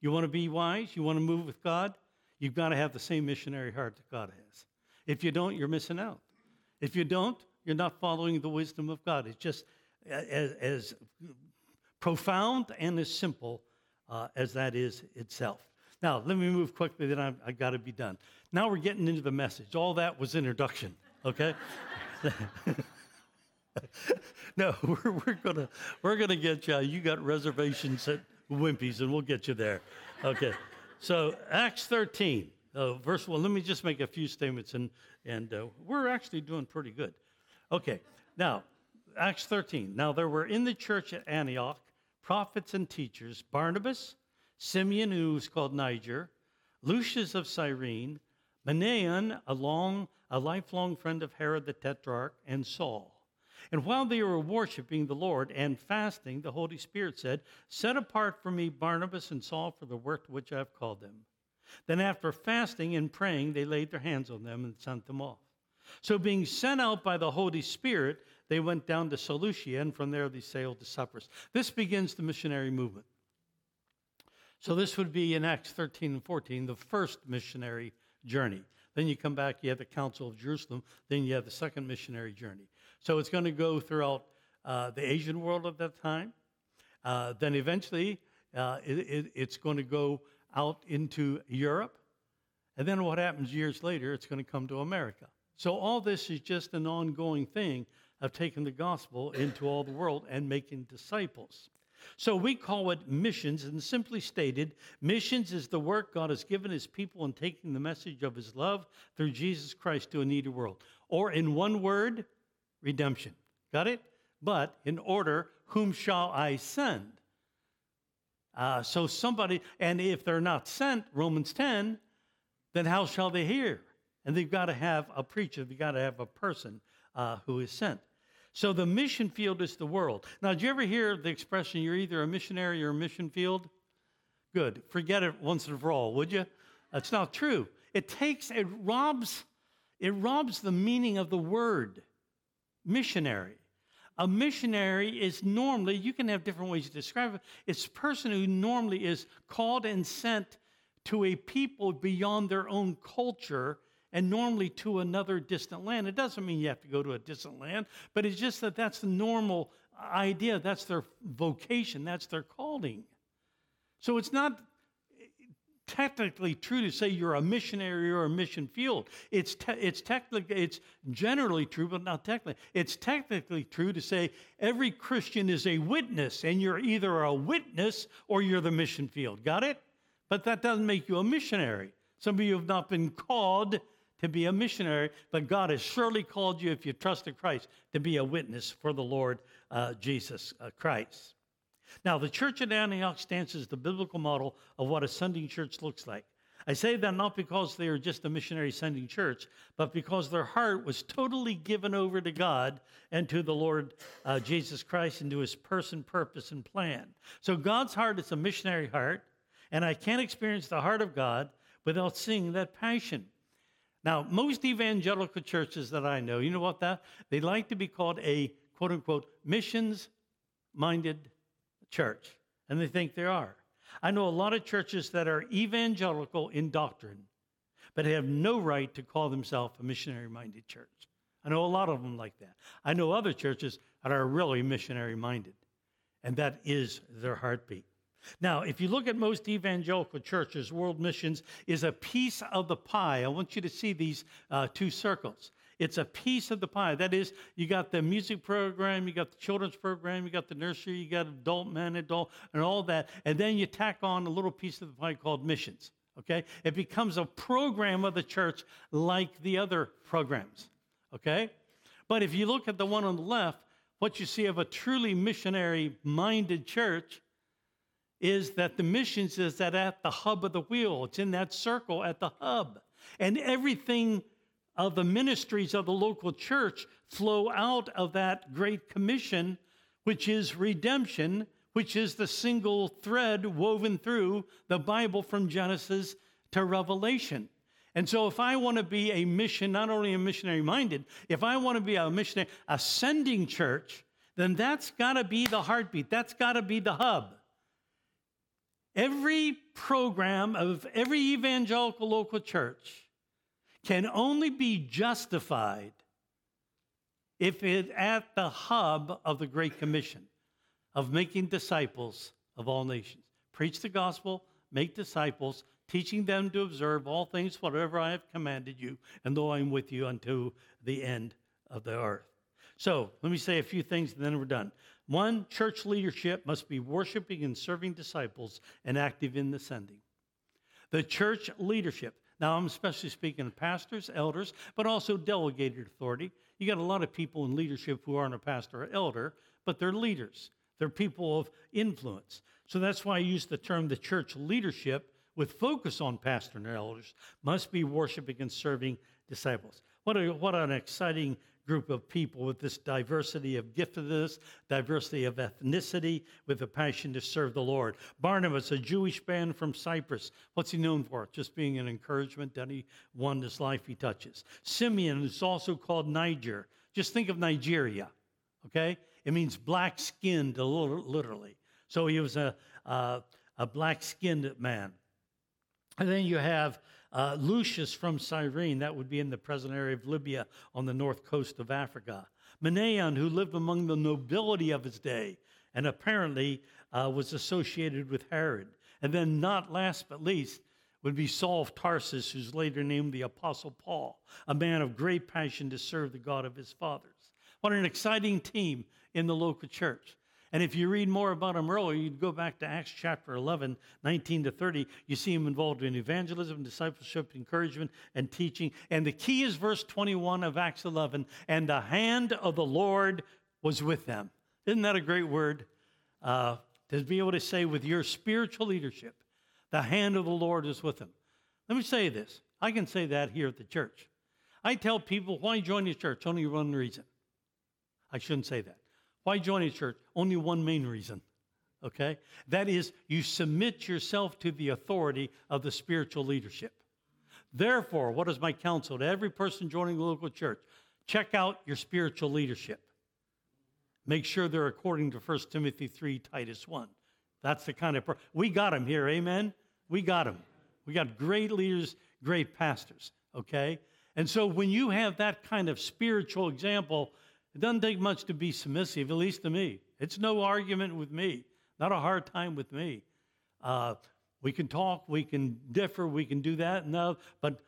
You want to be wise? You want to move with God? You've got to have the same missionary heart that God has. If you don't, you're missing out. If you don't, you're not following the wisdom of God. It's just as, as profound and as simple uh, as that is itself. Now, let me move quickly, then I've, I've got to be done. Now we're getting into the message. All that was introduction, okay? no, we're, we're gonna we're gonna get you. You got reservations at Wimpy's, and we'll get you there. Okay. So Acts 13, uh, verse one. Let me just make a few statements, and and uh, we're actually doing pretty good. Okay. Now Acts 13. Now there were in the church at Antioch prophets and teachers Barnabas, Simeon, who was called Niger, Lucius of Cyrene, Manaen, a, long, a lifelong friend of Herod the Tetrarch, and Saul. And while they were worshiping the Lord and fasting, the Holy Spirit said, Set apart for me Barnabas and Saul for the work to which I have called them. Then, after fasting and praying, they laid their hands on them and sent them off. So, being sent out by the Holy Spirit, they went down to Seleucia, and from there they sailed to Cyprus. This begins the missionary movement. So this would be in Acts 13 and 14, the first missionary journey. Then you come back, you have the Council of Jerusalem, then you have the second missionary journey. So it's going to go throughout uh, the Asian world at that time. Uh, then eventually uh, it, it, it's going to go out into Europe. And then what happens years later, it's going to come to America. So all this is just an ongoing thing of taking the gospel into all the world and making disciples. So we call it missions, and simply stated, missions is the work God has given his people in taking the message of his love through Jesus Christ to a needy world. Or in one word, redemption. Got it? But in order, whom shall I send? Uh, so somebody, and if they're not sent, Romans 10, then how shall they hear? And they've got to have a preacher, they've got to have a person uh, who is sent. So the mission field is the world. Now, did you ever hear the expression, you're either a missionary or a mission field? Good. Forget it once and for all, would you? That's not true. It takes, it robs, it robs the meaning of the word missionary. A missionary is normally, you can have different ways to describe it, it's a person who normally is called and sent to a people beyond their own culture and normally to another distant land. It doesn't mean you have to go to a distant land, but it's just that that's the normal idea. That's their vocation, that's their calling. So it's not technically true to say you're a missionary or a mission field. It's, te- it's technically, it's generally true, but not technically. It's technically true to say every Christian is a witness, and you're either a witness or you're the mission field. Got it? But that doesn't make you a missionary. Some of you have not been called to be a missionary, but God has surely called you, if you trust in Christ, to be a witness for the Lord uh, Jesus uh, Christ. Now, the church at Antioch stands as the biblical model of what a sending church looks like. I say that not because they are just a missionary sending church, but because their heart was totally given over to God and to the Lord uh, Jesus Christ and to his person, purpose, and plan. So God's heart is a missionary heart, and I can't experience the heart of God without seeing that passion. Now, most evangelical churches that I know, you know what that? They like to be called a quote unquote missions minded church, and they think they are. I know a lot of churches that are evangelical in doctrine, but have no right to call themselves a missionary minded church. I know a lot of them like that. I know other churches that are really missionary minded, and that is their heartbeat. Now, if you look at most evangelical churches, world missions is a piece of the pie. I want you to see these uh, two circles. It's a piece of the pie. That is, you got the music program, you got the children's program, you got the nursery, you got adult men, adult, and all that. And then you tack on a little piece of the pie called missions. Okay? It becomes a program of the church like the other programs. Okay? But if you look at the one on the left, what you see of a truly missionary minded church is that the missions is that at the hub of the wheel. It's in that circle at the hub. And everything of the ministries of the local church flow out of that great commission, which is redemption, which is the single thread woven through the Bible from Genesis to Revelation. And so, if I want to be a mission, not only a missionary minded, if I want to be a missionary, ascending church, then that's got to be the heartbeat. That's got to be the hub. Every program of every evangelical local church can only be justified if it at the hub of the Great Commission of making disciples of all nations. Preach the gospel, make disciples, teaching them to observe all things whatever I have commanded you, and though I'm with you unto the end of the earth. So let me say a few things and then we're done. One, church leadership must be worshiping and serving disciples and active in the sending. The church leadership, now, I'm especially speaking of pastors, elders, but also delegated authority. You got a lot of people in leadership who aren't a pastor or elder, but they're leaders. They're people of influence. So that's why I use the term the church leadership with focus on pastor and elders must be worshiping and serving disciples. What, a, what an exciting group of people with this diversity of giftedness, diversity of ethnicity, with a passion to serve the Lord. Barnabas, a Jewish man from Cyprus, what's he known for? Just being an encouragement to anyone his life he touches. Simeon is also called Niger. Just think of Nigeria, okay? It means black skinned, literally. So he was a, a, a black skinned man. And then you have uh, Lucius from Cyrene, that would be in the present area of Libya on the north coast of Africa. Manaen, who lived among the nobility of his day and apparently uh, was associated with Herod. And then, not last but least, would be Saul of Tarsus, who's later named the Apostle Paul, a man of great passion to serve the God of his fathers. What an exciting team in the local church. And if you read more about him earlier, you'd go back to Acts chapter 11, 19 to 30. You see him involved in evangelism, discipleship, encouragement, and teaching. And the key is verse 21 of Acts 11 and the hand of the Lord was with them. Isn't that a great word? Uh, to be able to say, with your spiritual leadership, the hand of the Lord is with them. Let me say this I can say that here at the church. I tell people, why join a church? Only one reason. I shouldn't say that. Why join a church? Only one main reason. Okay? That is, you submit yourself to the authority of the spiritual leadership. Therefore, what is my counsel to every person joining the local church? Check out your spiritual leadership. Make sure they're according to 1 Timothy 3, Titus 1. That's the kind of, per- we got them here, amen? We got them. We got great leaders, great pastors, okay? And so when you have that kind of spiritual example, it doesn't take much to be submissive, at least to me. It's no argument with me, not a hard time with me. Uh, we can talk, we can differ, we can do that, no, but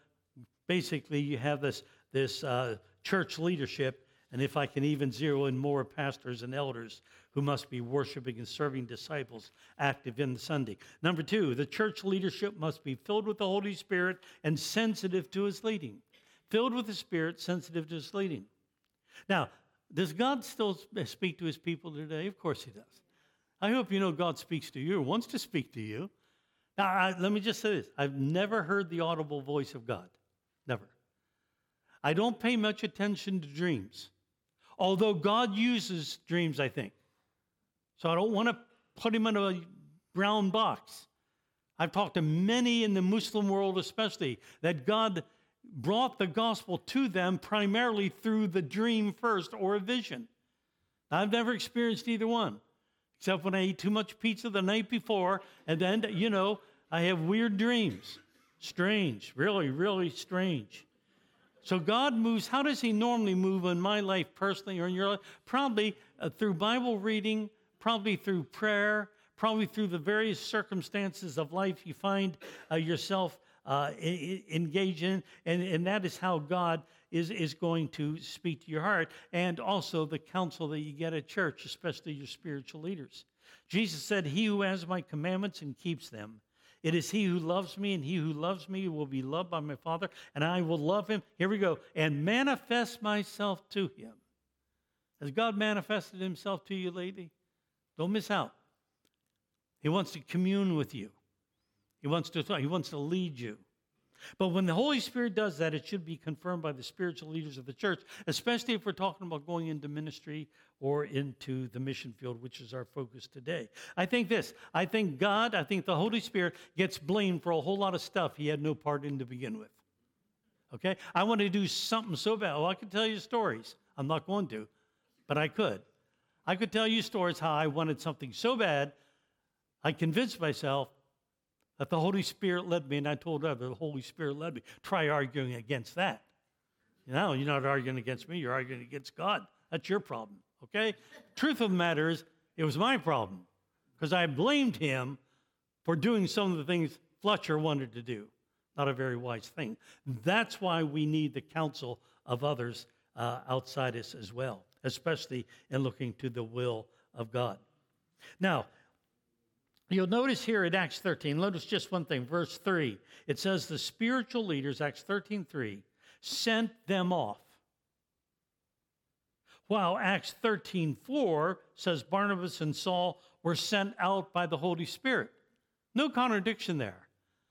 basically you have this, this uh, church leadership, and if I can even zero in more pastors and elders who must be worshiping and serving disciples active in the Sunday. Number two, the church leadership must be filled with the Holy Spirit and sensitive to his leading. Filled with the Spirit, sensitive to his leading. Now, does God still eh, speak to his people today? Of course he does. I hope you know God speaks to you or wants to speak to you. Now, I, let me just say this I've never heard the audible voice of God. Never. I don't pay much attention to dreams, although God uses dreams, I think. So I don't want to put him in a brown box. I've talked to many in the Muslim world, especially, that God brought the gospel to them primarily through the dream first or a vision. I've never experienced either one, except when I ate too much pizza the night before, and then, you know, I have weird dreams. Strange, really, really strange. So God moves. How does He normally move in my life personally or in your life? Probably uh, through Bible reading, probably through prayer, probably through the various circumstances of life you find uh, yourself uh, engage in, and, and that is how God is, is going to speak to your heart, and also the counsel that you get at church, especially your spiritual leaders. Jesus said, He who has my commandments and keeps them, it is he who loves me, and he who loves me will be loved by my Father, and I will love him. Here we go, and manifest myself to him. Has God manifested himself to you lately? Don't miss out. He wants to commune with you. He wants to he wants to lead you. But when the Holy Spirit does that, it should be confirmed by the spiritual leaders of the church, especially if we're talking about going into ministry or into the mission field, which is our focus today. I think this I think God, I think the Holy Spirit gets blamed for a whole lot of stuff he had no part in to begin with. Okay? I want to do something so bad. Well, I could tell you stories. I'm not going to, but I could. I could tell you stories how I wanted something so bad, I convinced myself that the Holy Spirit led me, and I told others the Holy Spirit led me. Try arguing against that. You know, you're not arguing against me, you're arguing against God. That's your problem, okay? Truth of the matter is, it was my problem because I blamed him for doing some of the things Fletcher wanted to do. Not a very wise thing. That's why we need the counsel of others uh, outside us as well, especially in looking to the will of God. Now, You'll notice here in Acts 13, notice just one thing, verse 3. It says the spiritual leaders, Acts 13 3, sent them off. While Acts 13 4 says Barnabas and Saul were sent out by the Holy Spirit. No contradiction there.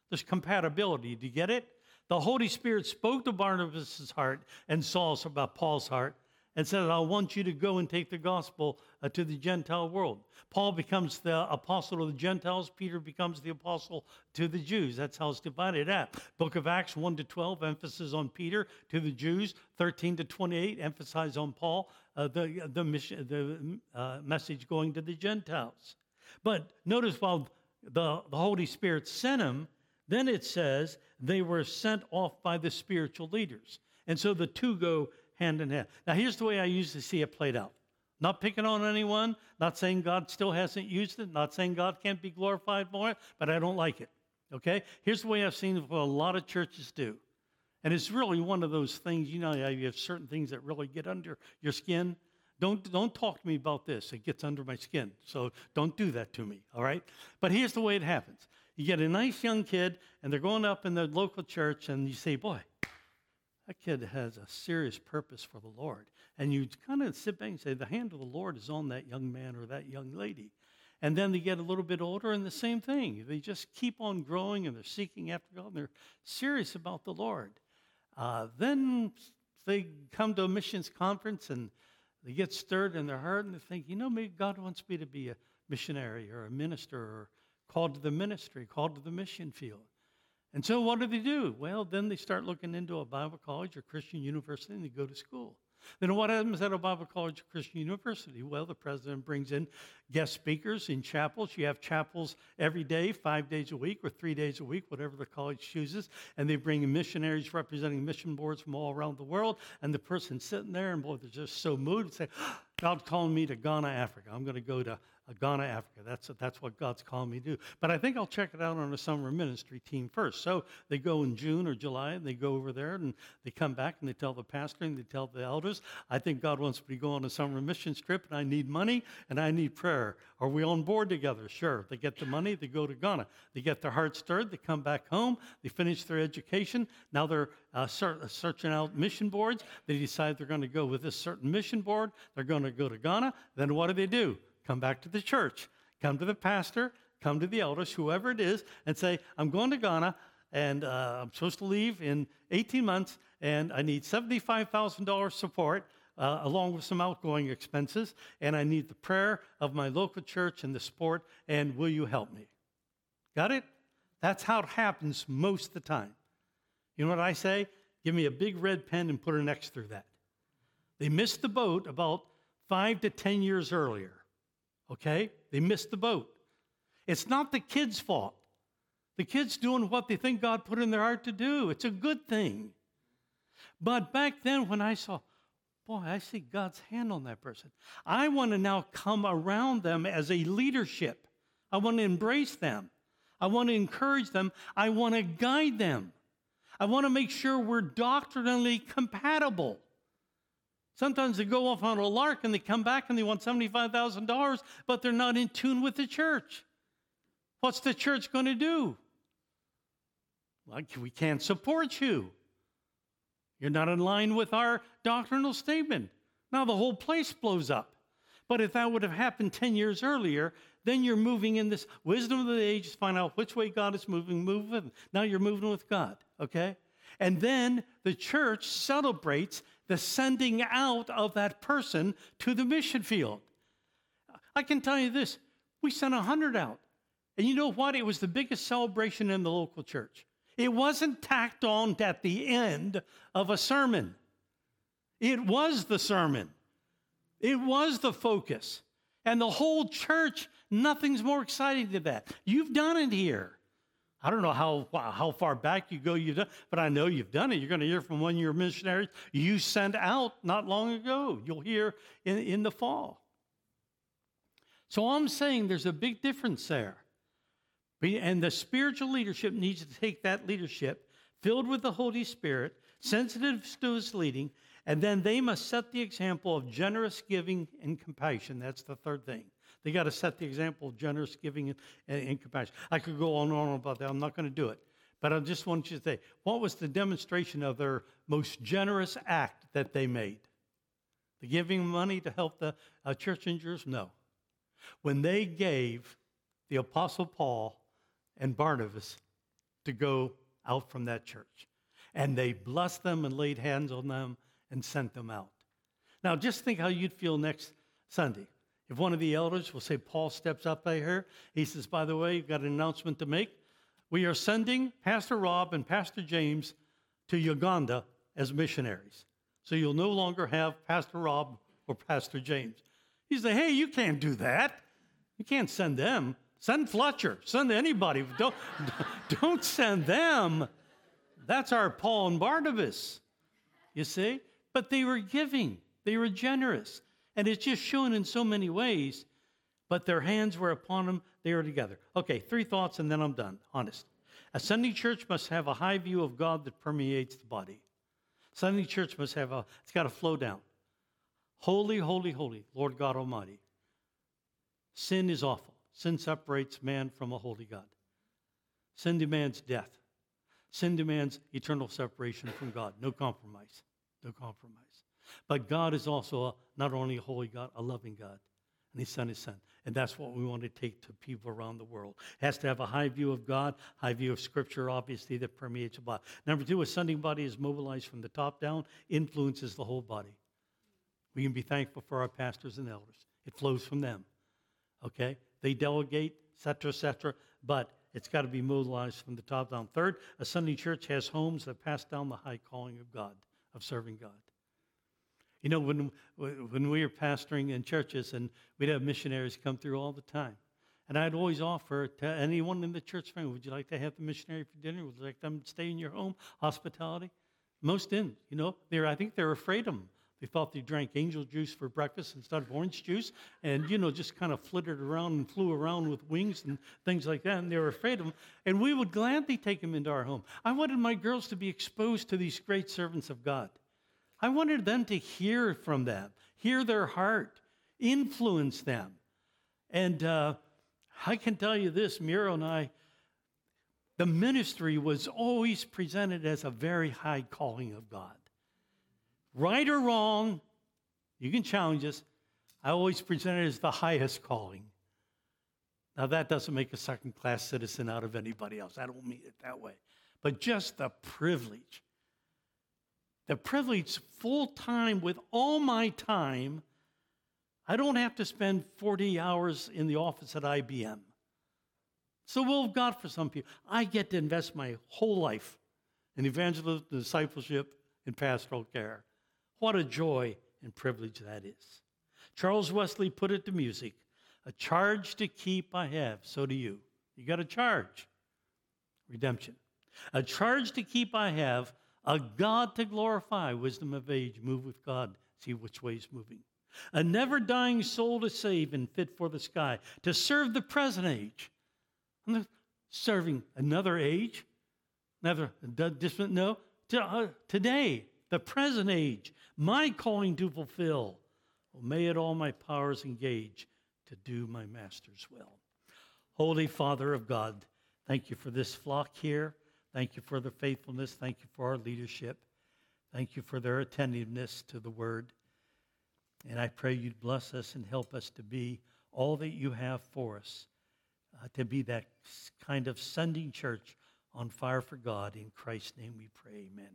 There's compatibility. Do you get it? The Holy Spirit spoke to Barnabas' heart and Saul's about Paul's heart and said, I want you to go and take the gospel uh, to the Gentile world. Paul becomes the apostle of the Gentiles, Peter becomes the apostle to the Jews. That's how it's divided up. Book of Acts 1 to 12, emphasis on Peter to the Jews, 13 to 28, emphasis on Paul, uh, the, the, mission, the uh, message going to the Gentiles. But notice while the, the Holy Spirit sent them, then it says they were sent off by the spiritual leaders. And so the two go hand in hand. Now, here's the way I usually see it played out. Not picking on anyone, not saying God still hasn't used it, not saying God can't be glorified for it, but I don't like it. Okay? Here's the way I've seen what a lot of churches do. And it's really one of those things, you know, you have certain things that really get under your skin. Don't, don't talk to me about this. It gets under my skin. So don't do that to me, all right? But here's the way it happens you get a nice young kid, and they're going up in the local church, and you say, Boy, that kid has a serious purpose for the Lord. And you kind of sit back and say, the hand of the Lord is on that young man or that young lady. And then they get a little bit older, and the same thing. They just keep on growing and they're seeking after God and they're serious about the Lord. Uh, then they come to a missions conference and they get stirred in their heart and they think, you know, maybe God wants me to be a missionary or a minister or called to the ministry, called to the mission field. And so what do they do? Well, then they start looking into a Bible college or Christian university and they go to school. Then what happens at Bible college Christian university? Well, the president brings in guest speakers in chapels. You have chapels every day, five days a week or three days a week, whatever the college chooses. And they bring in missionaries representing mission boards from all around the world. And the person sitting there, and boy, they're just so moved and say, God's calling me to Ghana, Africa. I'm going to go to Ghana, Africa. That's, that's what God's calling me to do. But I think I'll check it out on a summer ministry team first. So they go in June or July, and they go over there, and they come back, and they tell the pastor, and they tell the elders, I think God wants me to go on a summer mission trip, and I need money, and I need prayer. Are we on board together? Sure. They get the money, they go to Ghana. They get their heart stirred, they come back home, they finish their education. Now they're uh, searching out mission boards. They decide they're going to go with this certain mission board. They're going to go to Ghana. Then what do they do? Come back to the church, come to the pastor, come to the elders, whoever it is, and say, I'm going to Ghana and uh, I'm supposed to leave in 18 months and I need $75,000 support. Uh, along with some outgoing expenses, and I need the prayer of my local church and the support, and will you help me? Got it? That's how it happens most of the time. You know what I say? Give me a big red pen and put an X through that. They missed the boat about five to 10 years earlier okay? They missed the boat. It's not the kids' fault. The kids doing what they think God put in their heart to do. It's a good thing. But back then, when I saw, boy, I see God's hand on that person, I want to now come around them as a leadership. I want to embrace them. I want to encourage them. I want to guide them. I want to make sure we're doctrinally compatible. Sometimes they go off on a lark and they come back and they want $75,000, but they're not in tune with the church. What's the church going to do? Like, we can't support you. You're not in line with our doctrinal statement. Now the whole place blows up. But if that would have happened 10 years earlier, then you're moving in this wisdom of the ages, find out which way God is moving, move with. Now you're moving with God, okay? And then the church celebrates the sending out of that person to the mission field. I can tell you this we sent 100 out. And you know what? It was the biggest celebration in the local church. It wasn't tacked on at the end of a sermon, it was the sermon, it was the focus. And the whole church, nothing's more exciting than that. You've done it here. I don't know how, how far back you go, you've done, but I know you've done it. You're going to hear from one of your missionaries you sent out not long ago. You'll hear in, in the fall. So I'm saying there's a big difference there. And the spiritual leadership needs to take that leadership, filled with the Holy Spirit, sensitive to his leading, and then they must set the example of generous giving and compassion. That's the third thing. They got to set the example of generous giving and, and, compassion. I could go on and on about that. I'm not going to do it. But I just want you to say, what was the demonstration of their most generous act that they made? The giving money to help the uh, church Jerusalem? No. When they gave the Apostle Paul and Barnabas to go out from that church, and they blessed them and laid hands on them and sent them out. Now, just think how you'd feel next Sunday. If one of the elders will say, Paul steps up by her, he says, By the way, you've got an announcement to make. We are sending Pastor Rob and Pastor James to Uganda as missionaries. So you'll no longer have Pastor Rob or Pastor James. He said, Hey, you can't do that. You can't send them. Send Fletcher. Send anybody. Don't, don't send them. That's our Paul and Barnabas. You see? But they were giving, they were generous. And it's just shown in so many ways, but their hands were upon them, they were together. Okay, three thoughts and then I'm done, honest. A Sunday church must have a high view of God that permeates the body. Sunday church must have a, it's got to flow down. Holy, holy, holy, Lord God Almighty. Sin is awful. Sin separates man from a holy God. Sin demands death. Sin demands eternal separation from God. No compromise. No compromise. But God is also not only a holy God, a loving God. and he sent his son. And that's what we want to take to people around the world. It has to have a high view of God, high view of Scripture, obviously, that permeates the body. Number two, a sending body is mobilized from the top down, influences the whole body. We can be thankful for our pastors and elders. It flows from them. Okay? They delegate, etc., etc., but it's got to be mobilized from the top down. Third, a Sunday church has homes that pass down the high calling of God, of serving God. You know, when, when we were pastoring in churches and we'd have missionaries come through all the time. And I'd always offer to anyone in the church family, would you like to have the missionary for dinner? Would you like them to stay in your home? Hospitality? Most didn't, you know. They're, I think they were afraid of them. They thought they drank angel juice for breakfast instead of orange juice and, you know, just kind of flittered around and flew around with wings and things like that. And they were afraid of them. And we would gladly take them into our home. I wanted my girls to be exposed to these great servants of God. I wanted them to hear from them, hear their heart, influence them. And uh, I can tell you this Miro and I, the ministry was always presented as a very high calling of God. Right or wrong, you can challenge us. I always present it as the highest calling. Now, that doesn't make a second class citizen out of anybody else. I don't mean it that way. But just the privilege the privilege full time with all my time. I don't have to spend 40 hours in the office at IBM. So, will of God for some people. I get to invest my whole life in evangelism, discipleship, and pastoral care. What a joy and privilege that is. Charles Wesley put it to music a charge to keep I have, so do you. You got a charge redemption. A charge to keep I have, a God to glorify, wisdom of age, move with God, see which way is moving. A never dying soul to save and fit for the sky, to serve the present age. serving another age, another distant, no, to, uh, today, the present age, my calling to fulfill. Well, may it all my powers engage to do my master's will. Holy Father of God, thank you for this flock here. Thank you for their faithfulness. Thank you for our leadership. Thank you for their attentiveness to the word. And I pray you'd bless us and help us to be all that you have for us, uh, to be that kind of sending church on fire for God. In Christ's name we pray. Amen.